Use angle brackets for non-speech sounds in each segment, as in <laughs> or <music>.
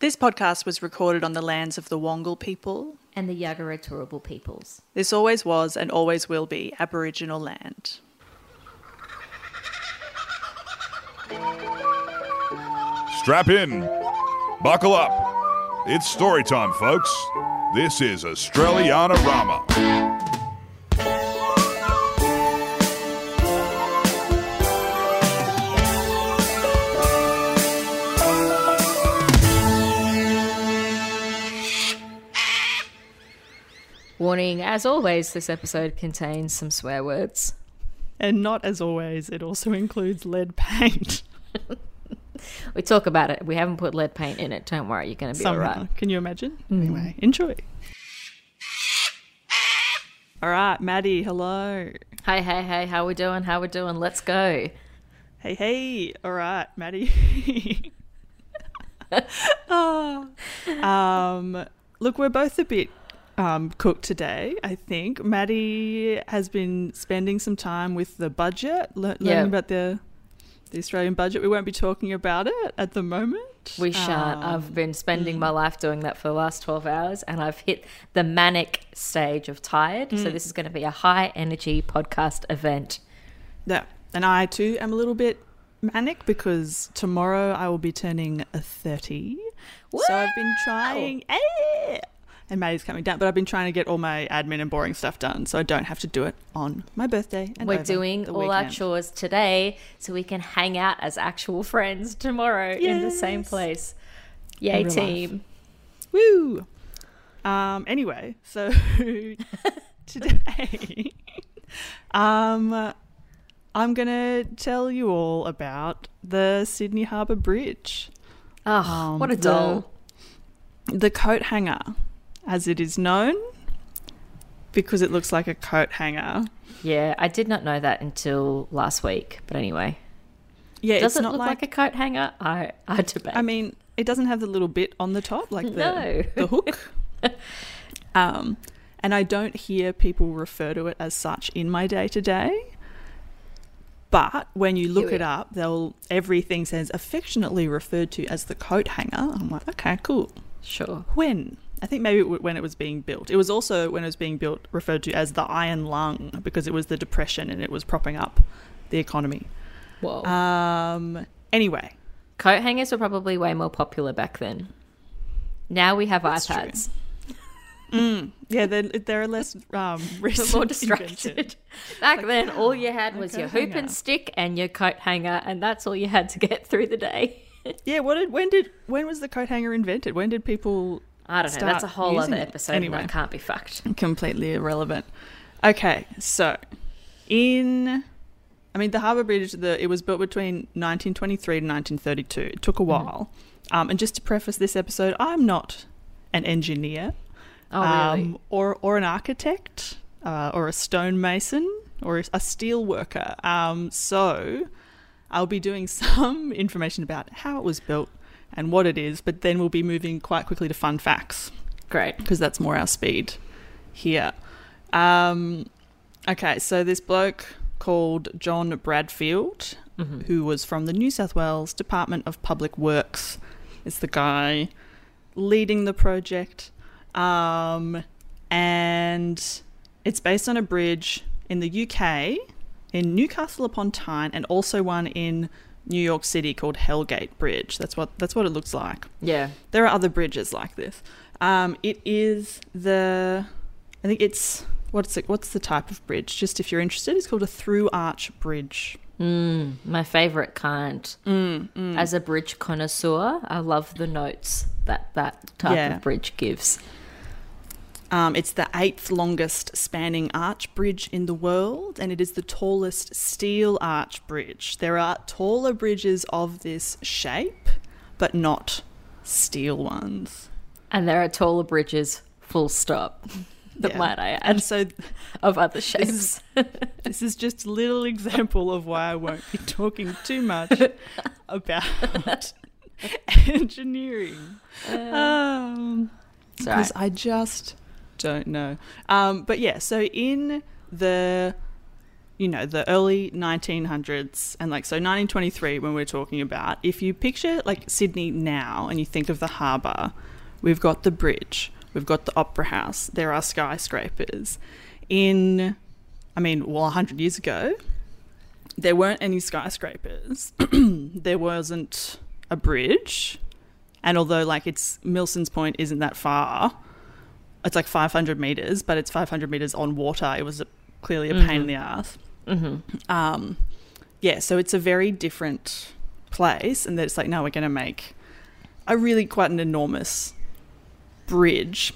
This podcast was recorded on the lands of the Wongal people. and the Yagara Turrbal peoples. This always was and always will be Aboriginal land. Strap in. Buckle up. It's story time, folks. This is Australiana Rama. Warning, as always, this episode contains some swear words. And not as always, it also includes lead paint. <laughs> We talk about it. We haven't put lead paint in it. Don't worry, you're going to be Somehow. alright. Can you imagine? Anyway, enjoy. All right, Maddie, hello. Hey, hey, hey, how we doing? How we doing? Let's go. Hey, hey. All right, Maddie. oh. <laughs> <laughs> um, look, we're both a bit um, cooked today, I think. Maddie has been spending some time with the budget, le- learning Yeah. about the the Australian budget. We won't be talking about it at the moment. We shan't. Um, I've been spending my life doing that for the last 12 hours and I've hit the manic stage of tired. So this is going to be a high energy podcast event. Yeah, and I too am a little bit manic because tomorrow I will be turning a 30. So I've been trying. And Maddie's coming down, but I've been trying to get all my admin and boring stuff done so I don't have to do it on my birthday. And We're doing the all our chores today so we can hang out as actual friends tomorrow in the same place. Yay, real life. team. Woo! Um, anyway, so <laughs> today, um, I'm gonna tell you all about the Sydney Harbour Bridge. Oh, Um, what a the- doll. the coat hanger, as it is known, because it looks like a coat hanger. Yeah, I did not know that until last week. But anyway, Yeah, does it look like, a coat hanger? I, I debate. I mean, it doesn't have the little bit on the top, like the No. the hook. <laughs> um, and I don't hear people refer to it as such in my day to day. But when you look it up, they'll everything says affectionately referred to as the coat hanger. I'm like, okay, cool. sure. When? I think maybe when it was being built. It was also when it was being built referred to as the iron lung because it was the depression and it was propping up the economy. Whoa. Um. Anyway, coat hangers were probably way more popular back then. Now we have That's iPads. <laughs> yeah, they're they're less um <laughs> more distracted. Back then, all you had was your hoop hanger. and stick and your coat hanger, and that's all you had to get through the day. <laughs> Yeah, what did when did when was the coat hanger invented? When did people I don't know. That's a whole other episode, Anyway. and that can't be fucked. <laughs> completely irrelevant? Okay, so in I mean the Harbour Bridge the it was built between 1923 to 1932. It took a Mm-hmm. while. Um, and just to preface this episode, I'm not an engineer Oh, really? um, or or an architect uh, or a stonemason or a steel worker. Um, so I'll be doing <laughs> some information about how it was built and what it is, but then we'll be moving quite quickly to fun facts Great. because that's more our speed here. Um, okay, so this bloke called John Bradfield, who was from the New South Wales Department of Public Works, is the guy leading the project. Um, and it's based on a bridge in the UK, in Newcastle upon Tyne, and also one in New York City called Hellgate Bridge. That's what that's what it looks like. Yeah. There are other bridges like this. Um, it is the, I think it's what's it, what's the type of bridge? Just if you're interested, it's called a through arch bridge. Mm, my favorite kind. As a bridge connoisseur, I love the notes that that type Yeah. of bridge gives. Um, it's the eighth longest spanning arch bridge in the world, and it is the tallest steel arch bridge. There are taller bridges of this shape, but not steel ones. And there are taller bridges, full stop. <laughs> That Yeah. might I add, And so of other shapes. <laughs> This is just a little example of why I won't be talking too much <laughs> about engineering. Um, It's because. I just don't know. Um, but yeah, so in the you know, the early 1900s and like so 1923 when we're talking about, if you picture like Sydney now and you think of the harbour, we've got the bridge, we've got the opera house, there are skyscrapers. In, I mean, well, 100 years ago, there weren't any skyscrapers. <clears throat> there wasn't a bridge. And although like it's Milson's Point isn't that far, it's like 500 meters, but it's 500 meters on water. It was a, clearly a pain in the ass. Mm-hmm. Um, yeah, so it's a very different place, and that it's like, no, we're going to make a really quite an enormous bridge.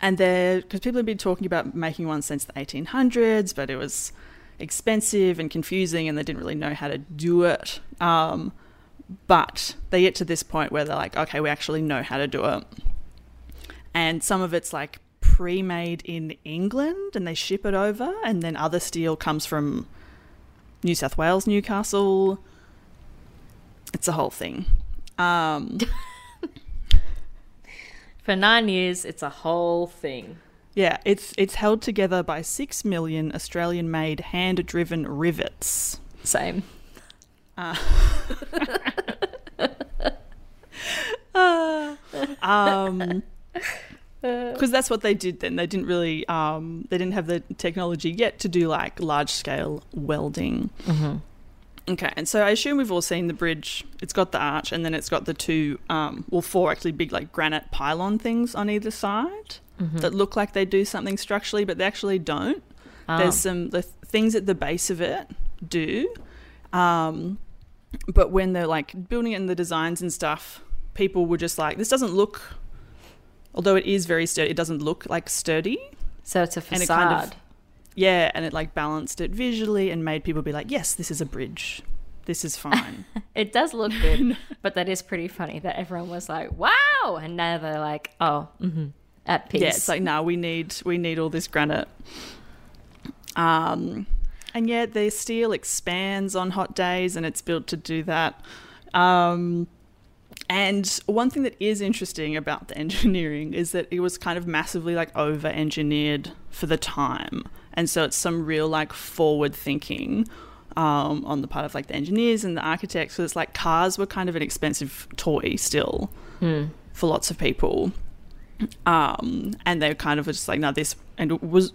And there, because people have been talking about making one since the 1800s, but it was expensive and confusing, and they didn't really know how to do it. Um, but they get to this point where they're like, okay, we actually know how to do it. And some of it's like pre made in England and they ship it over, and then other steel comes from New South Wales, Newcastle. It's a whole thing. Um, <laughs> For nine years, it's a whole thing. yeah, it's it's held together by six million Australian made hand driven rivets. Same. <laughs> <laughs> um because that's what they did then. They didn't really um they didn't have the technology yet to do like large scale welding okay and so i assume we've all seen the bridge. It's got the arch and then it's got the two um well four actually big like granite pylon things on either side that look like they do something structurally but they actually don't. There's some the th- things at the base of it do um but when they're like building it in the designs and stuff people were just like this doesn't look although it is very sturdy it doesn't look like sturdy So it's a And facade. it kind of- yeah and it like balanced it visually and made people be like yes this is a bridge this is fine <laughs> It does look good, <laughs> but that is pretty funny that everyone was like, "Wow!" and now they're like, "Oh, mm-hmm, at peace." yeah it's like no we need we need all this granite um and yet the steel expands on hot days and it's built to do that um and one thing that is interesting about the <laughs> engineering is that it was kind of massively like over engineered for the time. And so it's some real like forward thinking um, on the part of like the engineers and the architects. So it's like cars were kind of an expensive toy still for lots of people. Um, and they kind of were just like, no, this, and it was,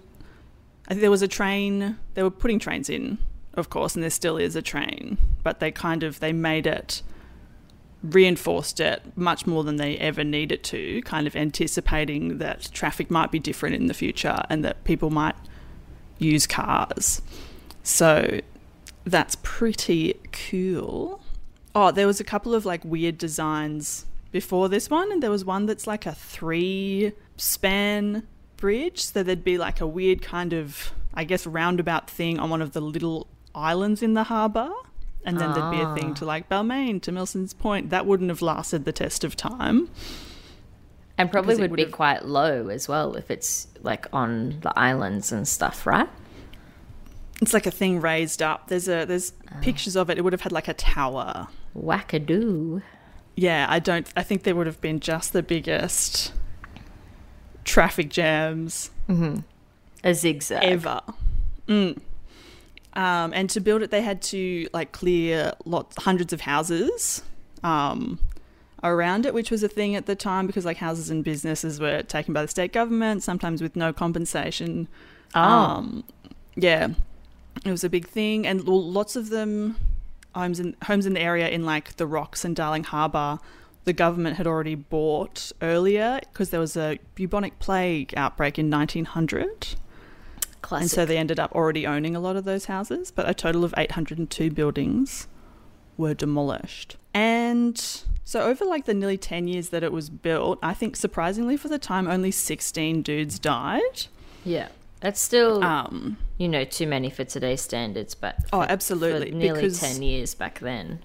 I think there was a train, they were putting trains in, of course, and there still is a train, but they kind of, they made it, reinforced it much more than they ever needed to, kind of anticipating that traffic might be different in the future and that people might use cars. So that's pretty cool. Oh, there was a couple of like weird designs before this one, and there was one that's like a three span bridge. So there'd be like a weird kind of, I guess, roundabout thing on one of the little islands in the harbour. And then there'd be a thing ah. to like Balmain to Milson's Point. That wouldn't have lasted the test of time. and probably because would be would've- quite low as well if it's like on the islands and stuff, right? It's like a thing raised up. There's a there's ah. pictures of it. It would have had like a tower. Wackadoo. Yeah, I don't. I think there would have been just the biggest traffic jams mm-hmm. A zigzag. ever. Mm. Um, and to build it, they had to like clear lots, hundreds of houses um, around it, which was a thing at the time because like houses and businesses were taken by the state government, sometimes with no compensation. Oh. Um, yeah, it was a big thing, and lots of them homes in homes in the area in like the Rocks and Darling Harbour. The government had already bought earlier because there was a bubonic plague outbreak in 1900. Classic. And so they ended up already owning a lot of those houses, but a total of 802 buildings were demolished. And so over like the nearly 10 years that it was built, I think surprisingly for the time only 16 dudes died. yeah. That's still, Um you know, too many for today's standards, but oh, absolutely for nearly because 10 years back then.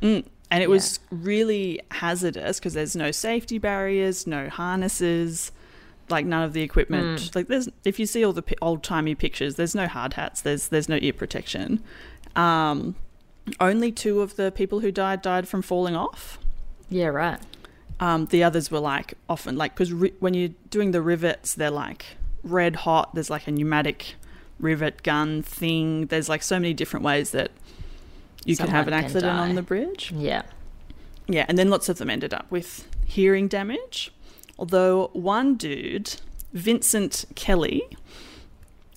Mm, and it was really hazardous because there's no safety barriers, no harnesses, like none of the equipment. Like there's if you see all the old timey pictures, there's no hard hats. There's there's no ear protection. Um, only two of the people who died died from falling off. Yeah, right. Um, the others were like often like because ri- when you're doing the rivets, they're like red hot. There's like a pneumatic rivet gun thing. There's like so many different ways that you could have an accident on the bridge. Yeah. Yeah, and then lots of them ended up with hearing damage. Although one dude, Vincent Kelly,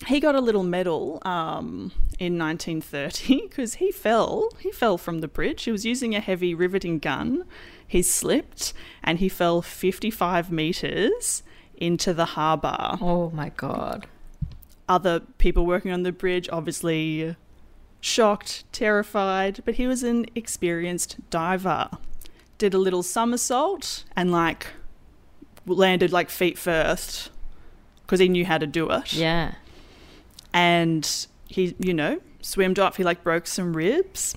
he got a little medal um, in 1930 because <laughs> he fell. He fell from the bridge. He was using a heavy riveting gun. He slipped and he fell 55 meters into the harbour. Oh my god. Other people working on the bridge obviously shocked, terrified, but he was an experienced diver. Did a little somersault and like landed like feet first because he knew how to do it. Yeah. And he, you know, swimmed off. He like broke some ribs,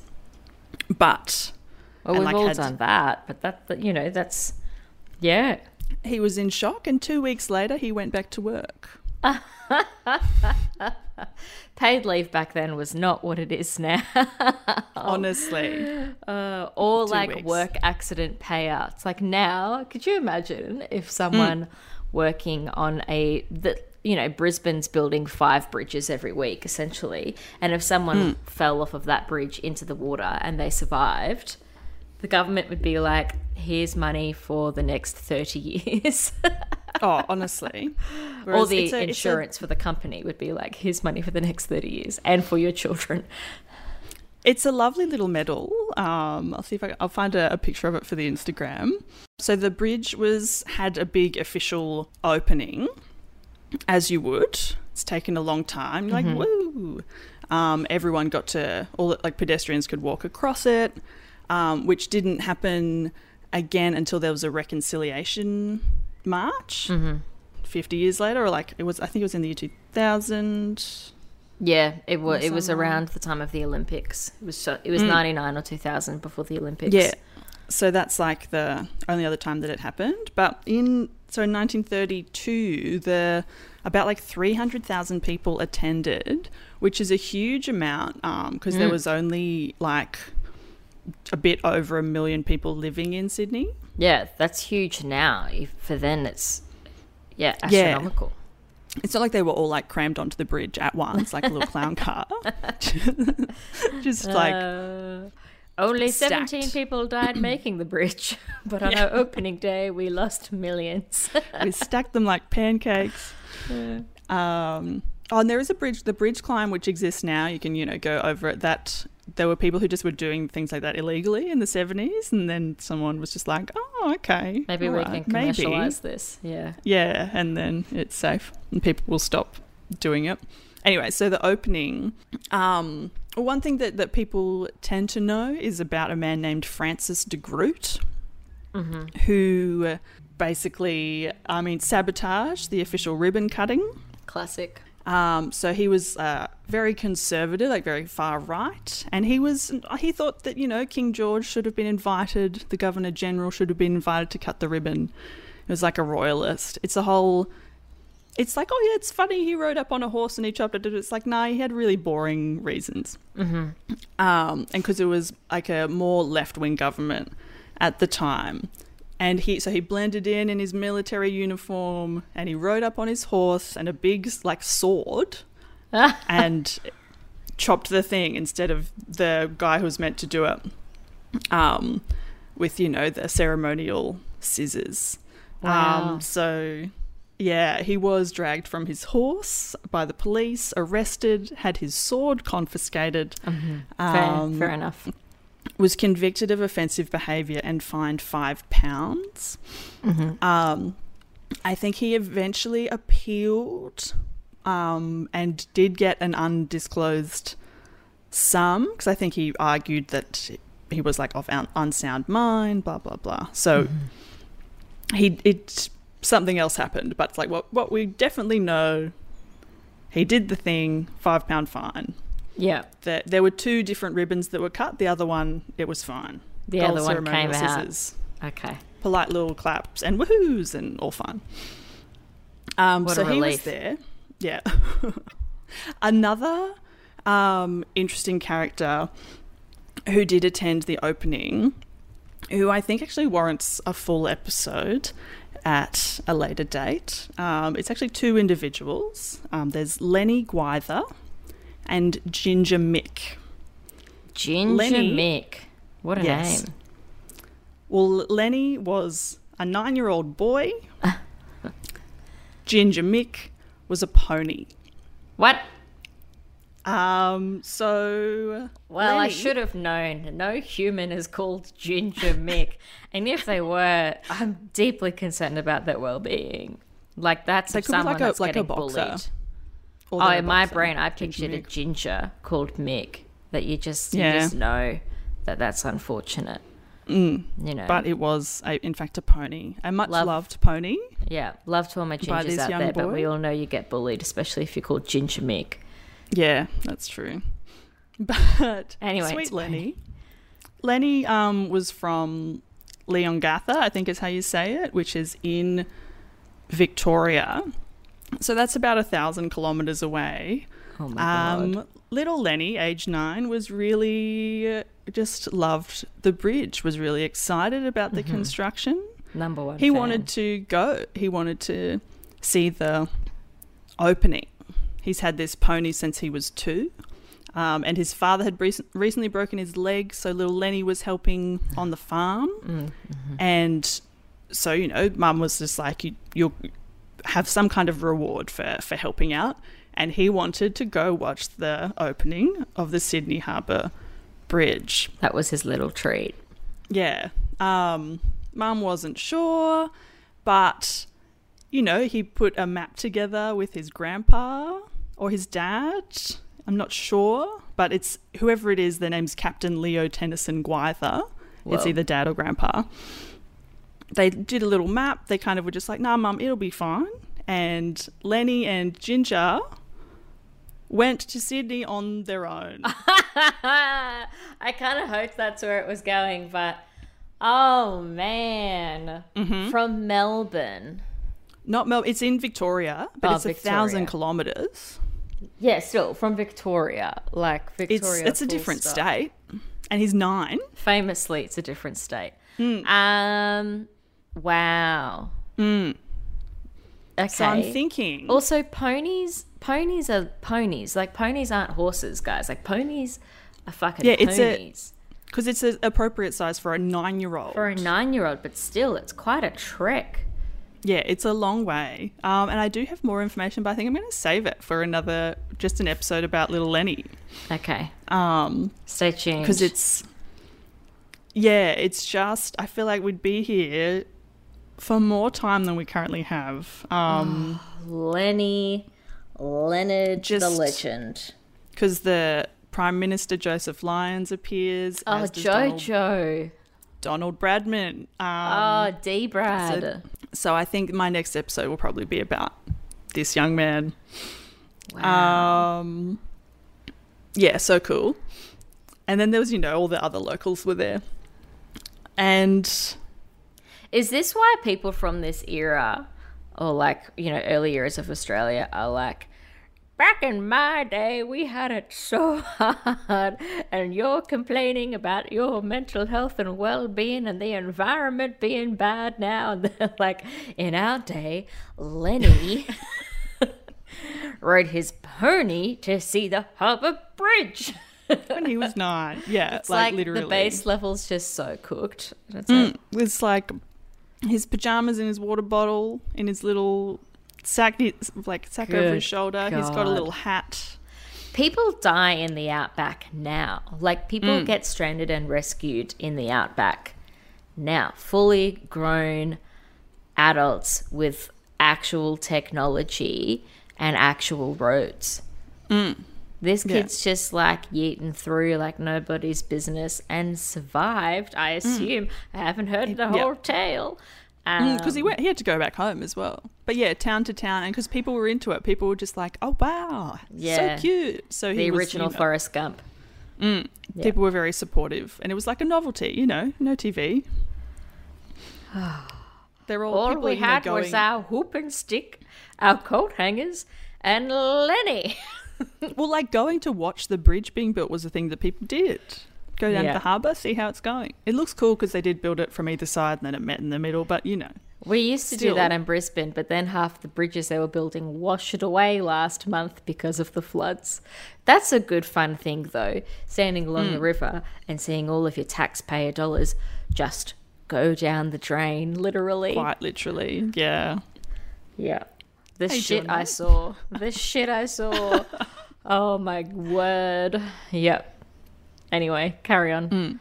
but Well, we've like, all had- done that, but that, that, you know, that's yeah. he was in shock. And two weeks later, he went back to work. <laughs> Paid leave back then was not what it is now. <laughs> Um, honestly, <gasps> Uh, or Two like weeks. work accident payouts. Like now, could you imagine if mm. someone working on a that you know Brisbane's building five bridges every week essentially, and if someone mm. fell off of that bridge into the water and they survived, the government would be like, "Here's money for the next thirty <laughs> years." oh, honestly, <laughs> or Whereas the a- it's a- insurance for the company would be like, "Here's money for the next thirty years and for your children." It's a lovely little medal. Um, I'll see if I, I'll find a, a picture of it for the Instagram. So the bridge was had a big official opening, as you would. It's taken a long time. You're like woo. Um, everyone got to all like pedestrians could walk across it, um, which didn't happen again until there was a reconciliation march. Fifty years later, or like it was, I think it was in the year two thousand. Yeah, it was. It was around the time of the Olympics. It was. So, it was mm. ninety nine or two thousand before the Olympics. Yeah. So that's like the only other time that it happened. But in so in 1932, the about like 300,000 people attended, which is a huge amount um, because there mm. was only like a bit over a million people living in Sydney. yeah, that's huge now. If, for then, it's yeah Yeah. It's not like they were all like crammed onto the bridge at once, like a little clown car. <laughs> Just like Uh, only stacked. seventeen people died <clears throat> making the bridge, <laughs> but on our opening day, we lost millions. we stacked them like pancakes. <laughs> Um, oh, and there is a bridge, the bridge climb, which exists now. You can, you know, go over it. That there were people who just were doing things like that illegally in the seventies, and then someone was just like, "Oh, okay, Maybe we right, can maybe." commercialize this. Yeah. Yeah, and then it's safe, and people will stop doing it. Anyway, so the opening. Um, one thing that, that people tend to know is about a man named Francis de Groot, who basically, I mean, sabotaged the official ribbon cutting. Classic. Um, so he was uh, very conservative, like very far right, and he was he thought that you know King George should have been invited, the Governor General should have been invited to cut the ribbon. It was like a royalist. It's a whole. It's like oh yeah, it's funny he rode up on a horse and he chopped it. It's like nah, he had really boring reasons. Mm-hmm. Um, and because it was like a more left wing government at the time. And he so he blended in in his military uniform and he rode up on his horse and a big like sword <laughs> and chopped the thing instead of the guy who was meant to do it um, with you know the ceremonial scissors. Wow. Um, so yeah, he was dragged from his horse by the police, arrested, had his sword confiscated, Fair, um, fair enough. Was convicted of offensive behaviour and fined five pounds. Um, I think he eventually appealed um, and did get an undisclosed sum because I think he argued that he was like of un- unsound mind, blah blah blah. So he it something else happened, but it's like what what we definitely know. He did the thing, five pound fine Yeah. there, there were two different ribbons that were cut. The other one, it was fine. The Gold other one came out. scissors, Okay. polite little claps and woohoos and all fun. Um, What so a he was relief. there. Yeah. <laughs> Another um, interesting character who did attend the opening who I think actually warrants a full episode at a later date. Um, it's actually two individuals. Um, there's Lenny Gwyther and Ginger Mick. Ginger Lenny- Mick. What a Yes. name. Well, Lenny was a nine year old boy. <laughs> Ginger Mick was a pony. What? Um, so. Well, I should have known. No human is called Ginger Mick. and if they were, I'm deeply concerned about their well being. Like, that's They if someone like a- that's like getting bullied. Oh, in my brain, I pictured a ginger called Mick. That you just, you just know that that's unfortunate. You know, But it was, a, in fact, a pony. A much Love- loved pony. yeah, love to all my gingers out there, but we all know you get bullied, especially if you're called Ginger Mick. Yeah, that's true. <laughs> But Anyway, sweet Lenny. Lenny um, was from Leongatha, I think is how you say it, which is in Victoria. So that's about a thousand kilometers away. Oh my god. Um, little Lenny, age nine, was really uh, just loved the bridge. Was really excited about the construction. Number one. He fan. wanted to go. He wanted to see the opening. He's had this pony since he was two. Um, and his father had rec- recently broken his leg, so little Lenny was helping on the farm. And so, you know, mum was just like, you, you'll have some kind of reward for, for helping out. And he wanted to go watch the opening of the Sydney Harbour Bridge. That was his little treat. Yeah. Um, Mum wasn't sure, but you know, he put a map together with his grandpa or his dad. I'm not sure, but it's whoever it is. Their name's Captain Leo Tennyson Gwyther. It's either dad or grandpa. They did a little map. They kind of were just like, "Nah, mum, it'll be fine." And Lenny and Ginger went to Sydney on their own. <laughs> I kind of hoped that's where it was going, but oh man, Mm-hmm. from Melbourne. Not Mel. It's in Victoria, but Oh, it's a Victoria. thousand kilometers. Yeah, still from Victoria, like It's Victoria. it's a different stop. state, and he's nine. Famously, it's a different state. Hmm. Um, wow. Okay. So I'm thinking. Also, ponies. Ponies are ponies. Like ponies aren't horses, guys. Like ponies are fucking Yeah, it's a- because it's an appropriate size for a nine-year-old. for a nine-year-old. But still, it's quite a trek. yeah, it's a long way. Um, and I do have more information, but I think I'm going to save it for another, just an episode about little Lenny. Okay, Um, stay tuned. because it's, yeah, it's just I feel like we'd be here for more time than we currently have. Um, Lenny Leonard the legend. because the Prime Minister Joseph Lyons appears. Oh, as does Donald, Jojo. Donald Bradman. Um, Oh, D Brad. so- So I think my next episode will probably be about this young man. wow. Um, yeah, so cool. And then there was, you know, all the other locals were there. And Is this why people from this era, or like, you know, early eras of Australia, are like, back in my day, we had it so <laughs> hard, and you're complaining about your mental health and well being and the environment being bad now? And <laughs> they're like, in our day, Lenny <laughs> rode his pony to see the harbour bridge. when he was nine, yeah, It's like, like, literally. the base level's just so cooked. It's Mm, like, with like his pajamas and his water bottle, in his little sack, like sack over his shoulder. He's got a little hat. people die in the outback now. Like people mm. get stranded and rescued in the outback now. Fully grown adults with actual technology and actual roads. Mm. This Yeah. kid's just like yeeting through like nobody's business and survived. I assume. I haven't heard the Yeah. whole tale. Because Um, he went, he had to go back home as well. But yeah, town to town, and because people were into it, people were just like, "Oh wow, Yeah. so cute." So he the was, original you know, Forrest Gump. Yeah. People were very supportive, and it was like a novelty, you know, no TV. <sighs> They're all, All we had going, was our hoop and stick, our coat hangers, and Lenny. <laughs> <laughs> well, like going to watch the bridge being built was a thing that people did. Go down Yeah. to the harbour, see how it's going. It looks cool because they did build it from either side and then it met in the middle. But you know, We used to Still. do that in Brisbane, but then half the bridges they were building washed away last month because of the floods. That's a good fun thing, though, standing along Hmm. the river and seeing all of your taxpayer dollars just go down the drain, literally. quite literally, yeah. Yeah. The shit I saw. The shit I saw. oh my word. Yep. Anyway, carry on.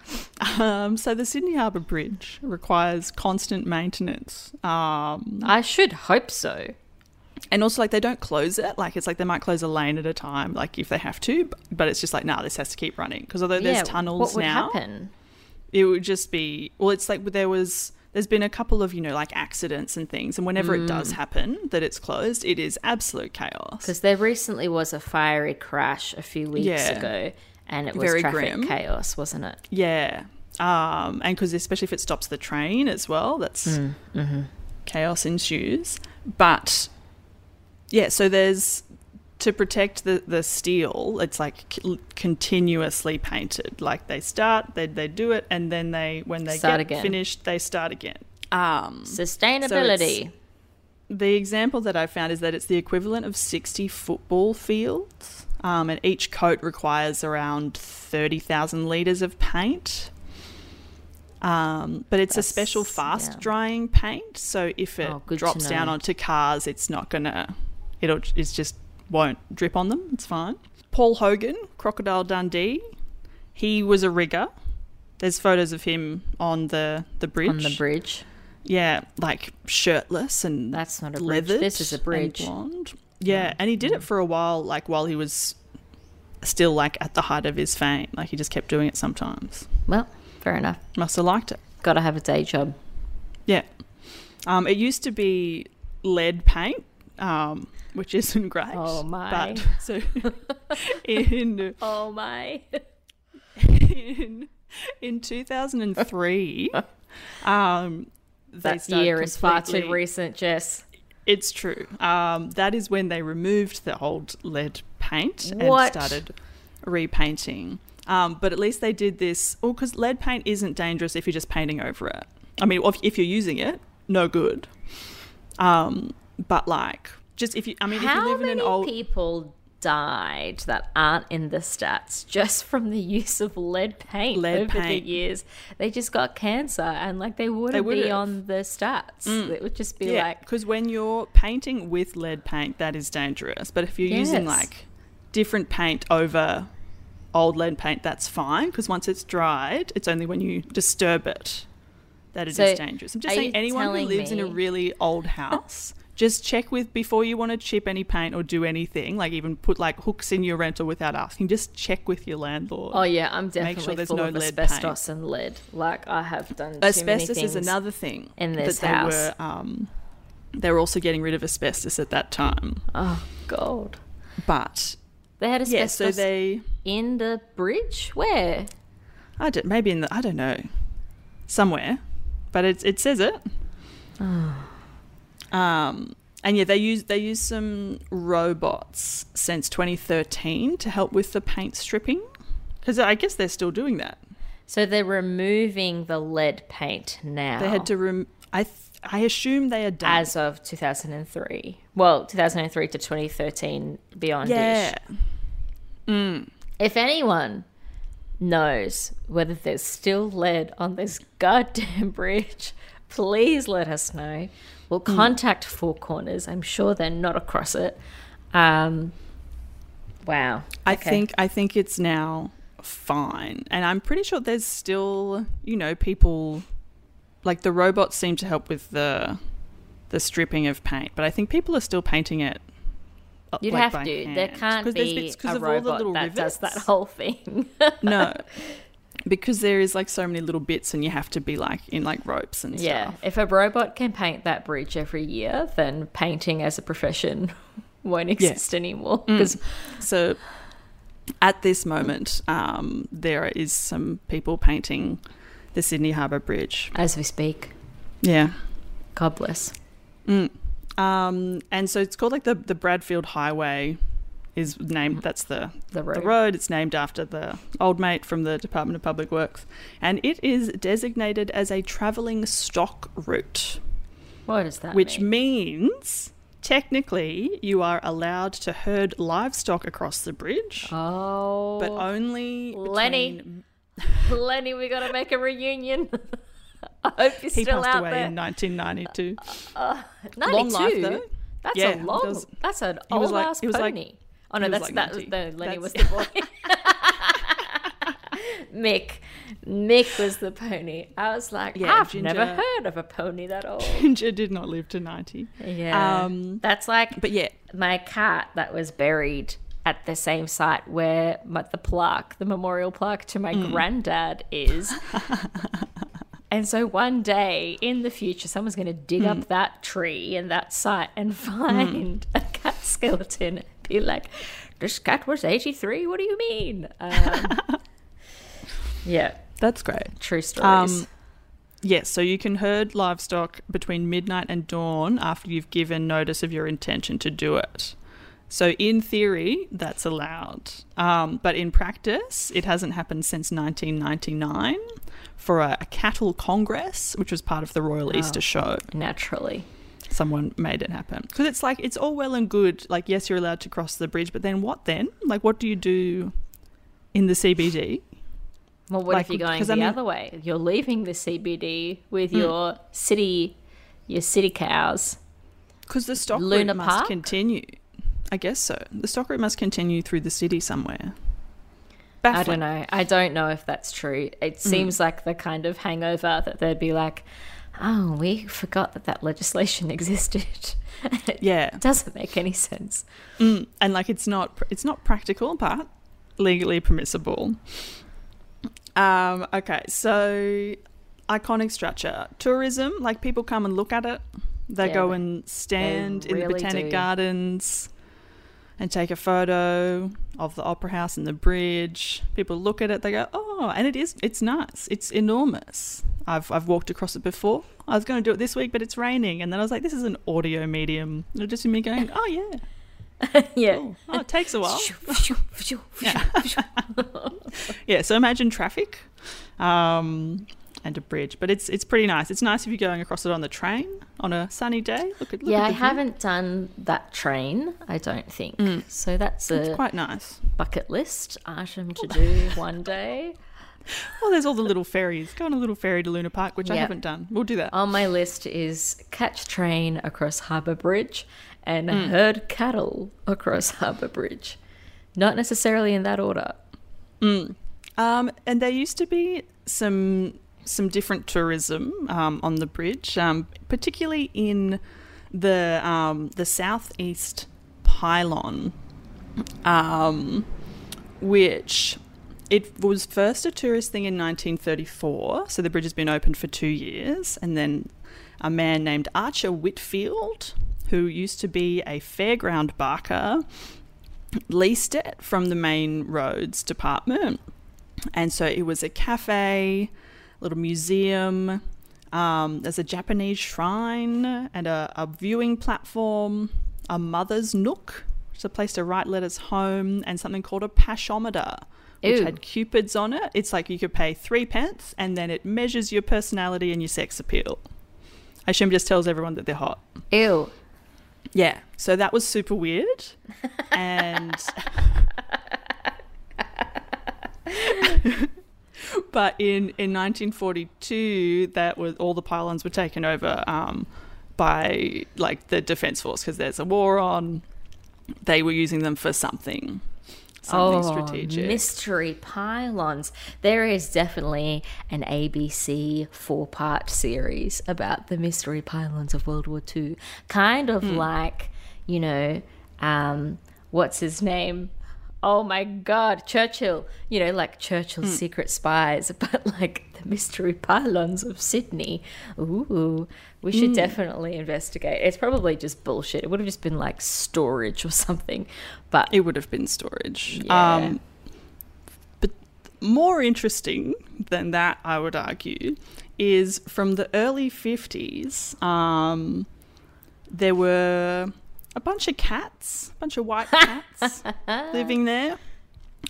Um, so the Sydney Harbour Bridge requires constant maintenance. Um, I should hope so. and also like they don't close it like it's like they might close a lane at a time like if they have to but it's just like nah this has to keep running because although there's yeah, tunnels what would now happen? it would just be well it's like there was there's been a couple of you know like accidents and things and whenever it Mm. does happen that it's closed it is absolute chaos Because there recently was a fiery crash a few weeks Yeah. ago, and it was Very traffic grim. chaos, wasn't it? yeah um and because especially if it stops the train as well that's Mm, mm-hmm. chaos ensues but yeah so there's to protect the, the steel it's like c- continuously painted like they start they, they do it and then they when they Start get again. finished they start again um Sustainability. the example that I found is that it's the equivalent of 60 football fields, um, and each coat requires around 30,000 litres of paint. Um, but it's That's- a special fast yeah. drying paint, so if it Oh, drops down onto cars, it's not gonna, it'll, it's just won't drip on them. It's fine. Paul Hogan, Crocodile Dundee, he was a rigger. There's photos of him on the the bridge. on the bridge. Yeah, like shirtless and That's not a bridge. This is a and bridge. blonde. Yeah, and he did it for a while, like while he was still like at the height of his fame. Like he just kept doing it sometimes. Well, fair enough. Must have liked it. Got to have a day job. Yeah. Um, it used to be lead paint, um, which isn't <laughs> great. Oh, my. But so <laughs> in Oh my. in in 2003, <laughs> um, That year is far too recent, Jess. It's true. Um, that is when they removed the old lead paint What? and started repainting. Um, but at least they did this. Well, because lead paint isn't dangerous if you're just painting over it. I mean, if, if you're using it, no good. Um, but like, just if you, I mean, if How you live in an old, people died that aren't in the stats just from the use of lead paint Lead over paint. the years? They just got cancer and like they wouldn't be on the stats. Mm. It would just be yeah, like because when you're painting with lead paint, that is dangerous. But if you're using like different paint over old lead paint, that's fine. Because once it's dried, it's only when you disturb it that it is So, dangerous. I'm just saying, anyone who lives in a really old house. Just check with before you want to chip any paint or do anything, like even put like hooks in your rental without asking. Just check with your landlord. Oh yeah, I'm definitely Make sure there's full no of asbestos and lead. Like I have done asbestos is another thing in this that they house. were um, they were also getting rid of asbestos at that time Oh god, but they had asbestos. yeah so they in the bridge. Where? i don't maybe in the i don't know somewhere but it, it says it um and yeah they use they use some robots since 2013 to help with the paint stripping because i guess they're still doing that So they're removing the lead paint now. they had to rem- i th- i assume they are done as of 2003. Well, 2003 to 2013 beyond. yeah If anyone knows whether there's still lead on this goddamn <laughs> bridge, please let us know. We'll Hmm. contact Four Corners. I'm sure they're not across it. Um, wow. I Okay. think I think it's now fine, and I'm pretty sure there's still you know people like the robots seem to help with the the stripping of paint, but I think people are still painting it. uh, you'd like, have to. hand. There can't be bits- a of all the robot little that does that whole thing. no, <laughs> because there is like so many little bits, and you have to be like in like ropes and yeah. stuff. Yeah. If a robot can paint that bridge every year, then painting as a profession <laughs> won't exist anymore. Mm. So at this moment, um, there is some people painting the Sydney Harbour Bridge. as we speak, Yeah. God bless. Mm. Um, and so it's called like the, the Bradfield Highway is named. That's the The road. the road. It's named after the old mate from the Department of Public Works, and it is designated as a travelling stock route, What does that which mean? means technically you are allowed to herd livestock across the bridge, Oh, but only Lenny. between- <laughs> Lenny, we got to make a reunion. <laughs> I hope you're He still passed out away there. in 1992. 92. Uh, uh, long life, though. That's Yeah, a long. was- that's an old like- ass was like- pony. Oh no, he was that's like that. 90. No, Lenny was the boy. Mick, Mick was the pony. I was like, Yeah, I've never heard of a pony that old. Ginger did not live to 90. Yeah, Um, that's like But yeah, my cat that was buried at the same site where my, the plaque, the memorial plaque to my mm. granddad is. <laughs> and so one day in the future, someone's going to dig up mm. that tree and that site and <laughs> find mm. a cat skeleton. <laughs> Be like, this cat was 83. What do you mean? Um, <laughs> yeah, that's great. true stories. Um, Yes, so you can herd livestock between midnight and dawn after you've given notice of your intention to do it. So, in theory, that's allowed. Um, but in practice, it hasn't happened since 1999 for a, a cattle congress, which was part of the Royal Easter Show. Naturally. Someone made it happen. Because it's like, it's all well and good. Like, yes, you're allowed to cross the bridge, but then what then? Like, what do you do in the CBD? Well, what Like, if you're going the I mean- other way? You're leaving the CBD with your city, your city cows. Because the stock Luna route must continue. I guess so. The stock route must continue through the city somewhere. I don't know. I don't know if that's true. It Mm. seems like the kind of hangover that they'd be like, "Oh, we forgot that that legislation <laughs> existed." it Yeah, doesn't make any sense. mm. and like it's not it's not practical, but legally permissible. Um. Okay. So, iconic structure, tourism. Like people come and look at it. They Yeah, go and stand in the botanic do. gardens and take a photo of the opera house and the bridge. People look at it, they go, "Oh," and it is it's nice. It's enormous. I've I've walked across it before. I was going to do it this week, but it's raining, and then I was like, "This is an audio medium." It'll just be me going, <laughs> "Oh yeah, <laughs> yeah. cool. Oh, it takes a while." <laughs> yeah, so imagine traffic um, and a bridge, but it's it's pretty nice. It's nice if you're going across it on the train on a sunny day. Look at look yeah, at I view. haven't done that train. I don't think so. That's It's a quite nice. bucket list item to do one day. <laughs> Well, there's all the little ferries. Go on a little ferry to Luna Park, which I haven't done. We'll do that. On my list is catch train across Harbour Bridge and Hmm. herd cattle across Harbour Bridge. Not necessarily in that order. Um, and there used to be some some different tourism um, on the bridge, um, particularly in the um, the southeast pylon, um, which it was first a tourist thing in 1934. So the bridge has been open for two years, and then a man named Archer Whitford, who used to be a fairground barker, leased it from the main roads department. And so it was a cafe, a little museum. Um, there's a Japanese shrine and a, a viewing platform, a mother's nook, which is a place to write letters home, and something called a pashometer, which had cupids on it. It's like you could pay three pence, and then it measures your personality and your sex appeal. I assume it just tells everyone that they're hot. Ew. Yeah, so that was super weird. And <laughs> but in in 1942 that was all the pylons were taken over um, by like the defense force because there's a war on. They were using them for something something strategic. Oh, mystery pylons. There is definitely an ABC four part series about the mystery pylons of World War II. Kind of like, you know, um, what's his name? Oh my god, Churchill. You know, like Churchill's Hmm. secret spies, <laughs> but like the mystery pylons of Sydney. Ooh, we should definitely investigate. It's probably just bullshit. It would have just been like storage or something. But it would have been storage. Yeah. Um, but more interesting than that, I would argue, is from the early 50s, um, there were a bunch of cats, a bunch of white <laughs> cats living there.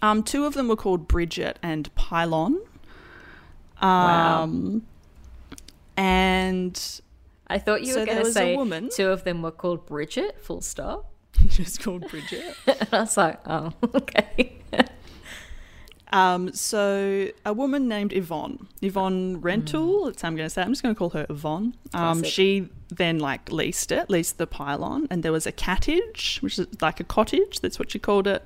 Um, two of them were called Bridget and Pylon. Wow. Um, and I thought you So were going to say two of them were called Bridget, full stop. <laughs> just called Bridget. <laughs> and I was like, oh, okay. Um, so a woman named Yvonne, Yvonne Rental. That's how I'm going to say. it. I'm just going to call her Yvonne. Um, she then like leased it, leased the pylon, and there was a cottage, which is like a cottage. That's what she called it,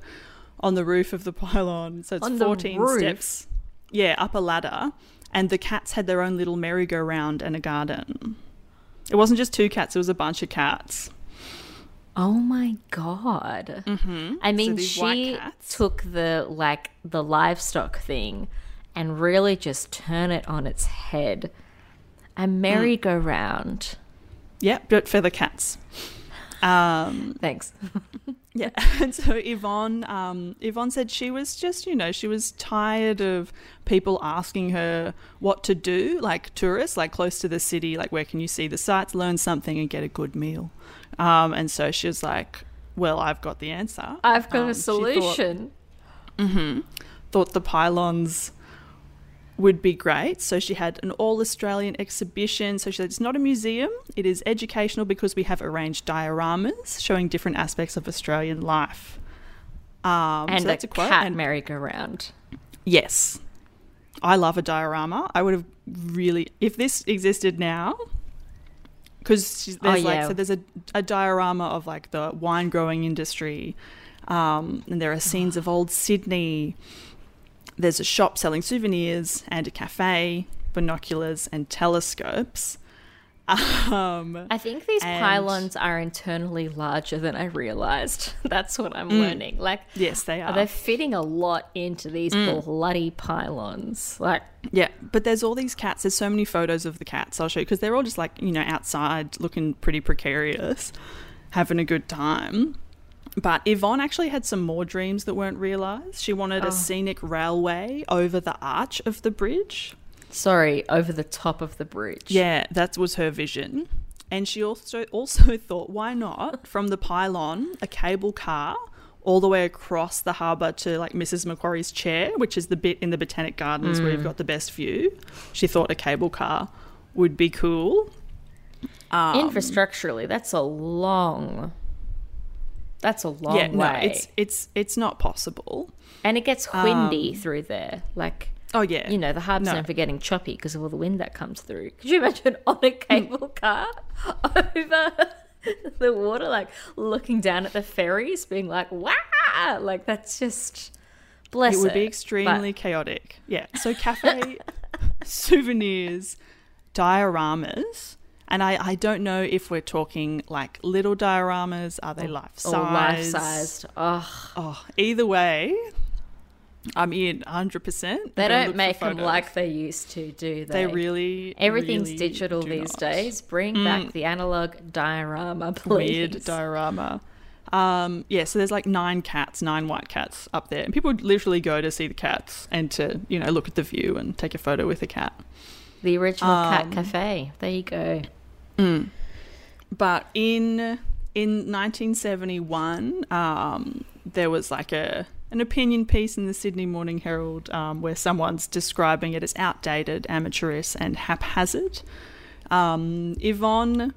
on the roof of the <laughs> pylon. So it's On 14 steps. Yeah, up a ladder, and the cats had their own little merry-go-round and a garden. It wasn't just two cats; it was a bunch of cats. Oh my god. Mm-hmm. I mean, white she took the like the livestock thing and really just turn it on its head. A merry-go-round. Yep, but for the cats. Um, <laughs> Thanks. <laughs> Yeah, <laughs> and so Yvonne, um, Yvonne said she was just, you know, she was tired of people asking her what to do, like tourists, like close to the city, like where can you see the sights, learn something, and get a good meal. Um, and so she was like, "Well, I've got the answer. I've got Um, a thought- solution. thought the pylons would be great. So she had an all Australian exhibition. So she said it's not a museum, it is educational because we have arranged dioramas showing different aspects of Australian life. Um, and so that's a quote. cat and merry-go-round. yes, I love a diorama. I would have really, if this existed now, because there's Oh, like, yeah. so there's a, a diorama of like the wine growing industry, um, and there are scenes of old Sydney. There's a shop selling souvenirs and a cafe, binoculars and telescopes. Um, I think these And- pylons are internally larger than I realized. <laughs> That's what I'm learning. Like, yes, they are. they're fitting a lot into these Mm. bloody pylons. Like, Yeah, but there's all these cats. There's so many photos of the cats. I'll show you because they're all just like you know outside, looking pretty precarious, having a good time. But Yvonne actually had some more dreams that weren't realised. She wanted Oh. a scenic railway over the arch of the bridge. sorry, over the top of the bridge. Yeah, that was her vision. And she also also <laughs> thought, why not from the pylon a cable car all the way across the harbour to like Mrs. Macquarie's chair, which is the bit in the Botanic Gardens where you've got the best view. She thought a cable car would be cool. Um, Infrastructurally, that's a long. That's a long yeah, no, it's it's it's not possible. and it gets windy um, through there. Like, Oh yeah, you know, the harbour's No. known for getting choppy because of all the wind that comes through. Could you imagine <laughs> on a cable mm. car <laughs> over <laughs> the water, like looking down at the ferries, being like, "Wow!" Like that's just bless it would be her. extremely chaotic. Yeah. So cafe souvenirs, dioramas, and I, I don't know if we're talking like little dioramas. Are they life size? or life sized. Oh, Oh, either way, I'm in 100. percent they don't make them like they used to, do they? they really. Everything's really digital these not. days. Bring back the analog diorama, <laughs> please. Weird diorama. Um, yeah, so there's like nine cats, nine white cats up there, and people would literally go to see the cats and to you know look at the view and take a photo with a cat. the original cat Um, cafe. There you go. But in in 1971, um, there was like a an opinion piece in the Sydney Morning Herald um, where someone's describing it as outdated, amateurish, and haphazard. Um, Yvonne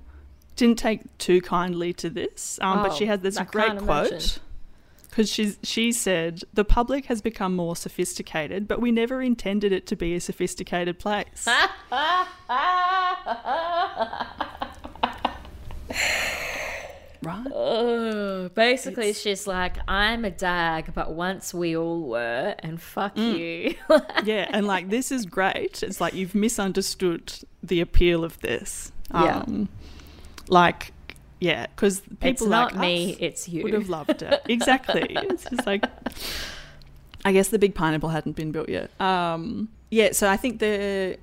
didn't take too kindly to this, um, but Oh, she had this great can't imagine. Because she, she said, the public has become more sophisticated, but we never intended it to be a sophisticated place. <laughs> right? Oh, basically, she's like, I'm a dag, but once we all were, and fuck Mm. you. <laughs> yeah, and like this is great. It's like you've misunderstood the appeal of this. Yeah. Um, like, yeah, because people it's not like me, us it's you. would have loved it. <laughs> Exactly. it's just like, I guess the big pineapple hadn't been built yet. Um, yeah, so I think the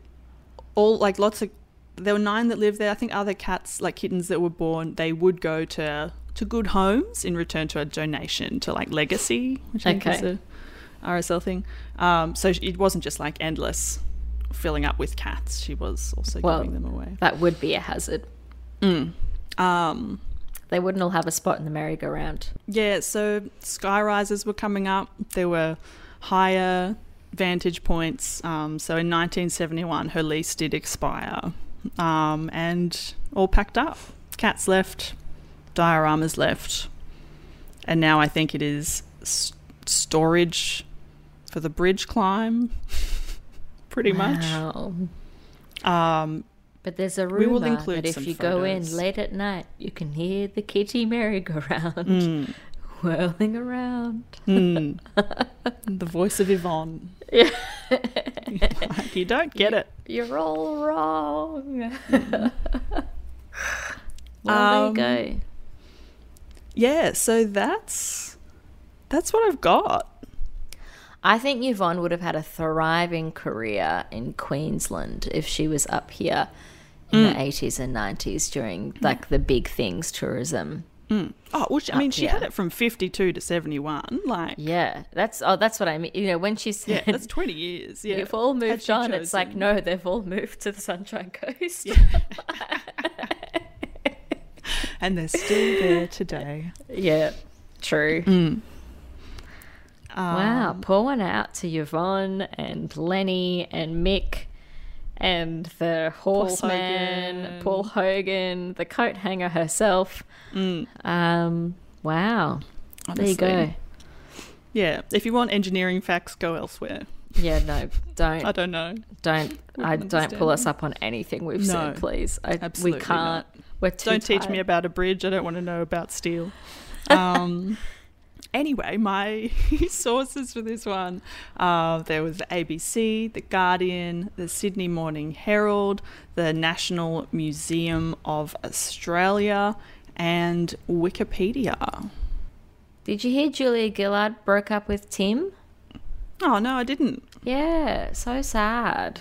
all like lots of there were nine that lived there. I think other cats, like kittens that were born, they would go to to good homes in return to a donation to like legacy, which I think is Okay. a RSL thing. Um, so it wasn't just like endless filling up with cats. She was also Well, giving them away. that would be a hazard. Um, they wouldn't all have a spot in the merry-go-round. Yeah, so sky rises were coming up. There were higher vantage points. Um, so in 1971, her lease did expire, um, and all packed up. Cats left, dioramas left, and now I think it is s- storage for the bridge climb. <laughs> Pretty Wow. much. Um, But there's a rumor that if you go in late at night, you can hear the kitty merry-go-round mm, <laughs> whirling around. mm. <laughs> the voice of Yvonne. Yeah. <laughs> You don't get it. You're all wrong. well, Um, there you go. Yeah, so that's that's what I've got. I think Yvonne would have had a thriving career in Queensland if she was up here in Mm. the 80s and 90s during like the big things tourism. Oh, well, she, I mean, she had it from 52 to 71. Like, Yeah, that's oh that's what I mean. You know, when she said, yeah, that's 20 years. Yeah. you've all moved on, it's like no, they've all moved to the Sunshine Coast. <laughs> And they're still there today. yeah, true. Mm. Wow, Um, pour one out to Yvonne and Lenny and Mick and the horseman, Hogan. Paul Hogan, the coat hanger herself. Mm, Um, wow. There you go. Yeah, if you want engineering facts, go elsewhere. Yeah, no, don't, I don't know. don't, I don't pull us up on anything we've No, said, please. I, absolutely we can't. We're too Don't teach me about a bridge. I don't want to know about steel. <laughs> Um, anyway, my <laughs> sources for this one uh, there was the ABC, The Guardian, the Sydney Morning Herald, the National Museum of Australia, and Wikipedia. Did you hear Julia Gillard broke up with Tim? Oh, no, I didn't. Yeah, so sad.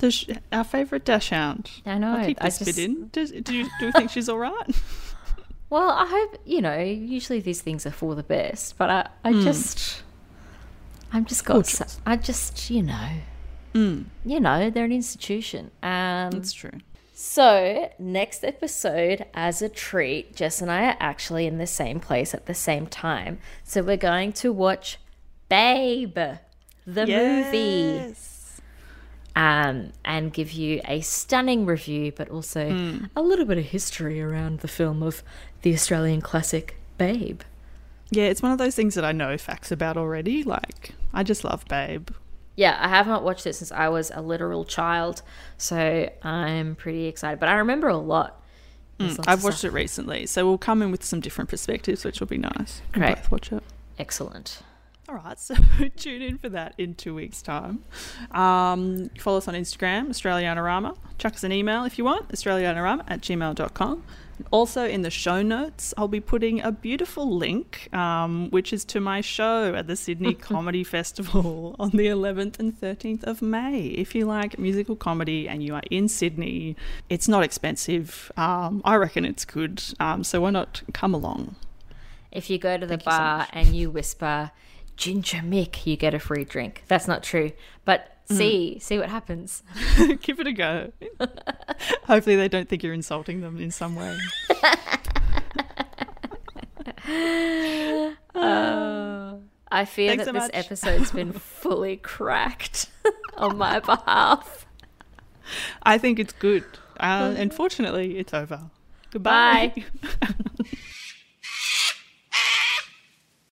The sh- our favourite dash hound. I know. I'll keep I just- bit in. Does, do, you, do you think she's all right? <laughs> Well, I hope you know. Usually these things are for the best, but I, I just, I'm just got. So, I just, you know, Mm, you know, they're an institution. Um, that's true. so next episode, as a treat, Jess and I are actually in the same place at the same time. So we're going to watch Babe, the movie. Um, and give you a stunning review, but also Hmm. a little bit of history around the film of the Australian classic Babe. Yeah, it's one of those things that I know facts about already. Like, I just love Babe. Yeah, I have not watched it since I was a literal child, so I'm pretty excited. But I remember a lot. There's lots Hmm, I've watched stuff. it recently, so we'll come in with some different perspectives, which will be nice. Great. both watch it. Excellent. All right, <laughs> so tune in for that in two weeks' time. Um, follow us on Instagram, Australianorama. Chuck us an email if you want, australianorama at gmail.com. Also, in the show notes, I'll be putting a beautiful link, um, which is to my show at the Sydney <laughs> Comedy Festival <laughs> on the 11th and 13th of May. If you like musical comedy and you are in Sydney, it's not expensive. Um, I reckon it's good. Um, so why not come along? If you go to the Thank you so bar and you whisper "Ginger Mick," you get a free drink. That's not true, but Mm. see, see what happens. <laughs> Give it a go. <laughs> Hopefully, they don't think you're insulting them in some way. <laughs> I fear Thanks that so this much. episode's been fully cracked on my behalf. I think it's good. Uh, unfortunately, it's over. Goodbye. Bye.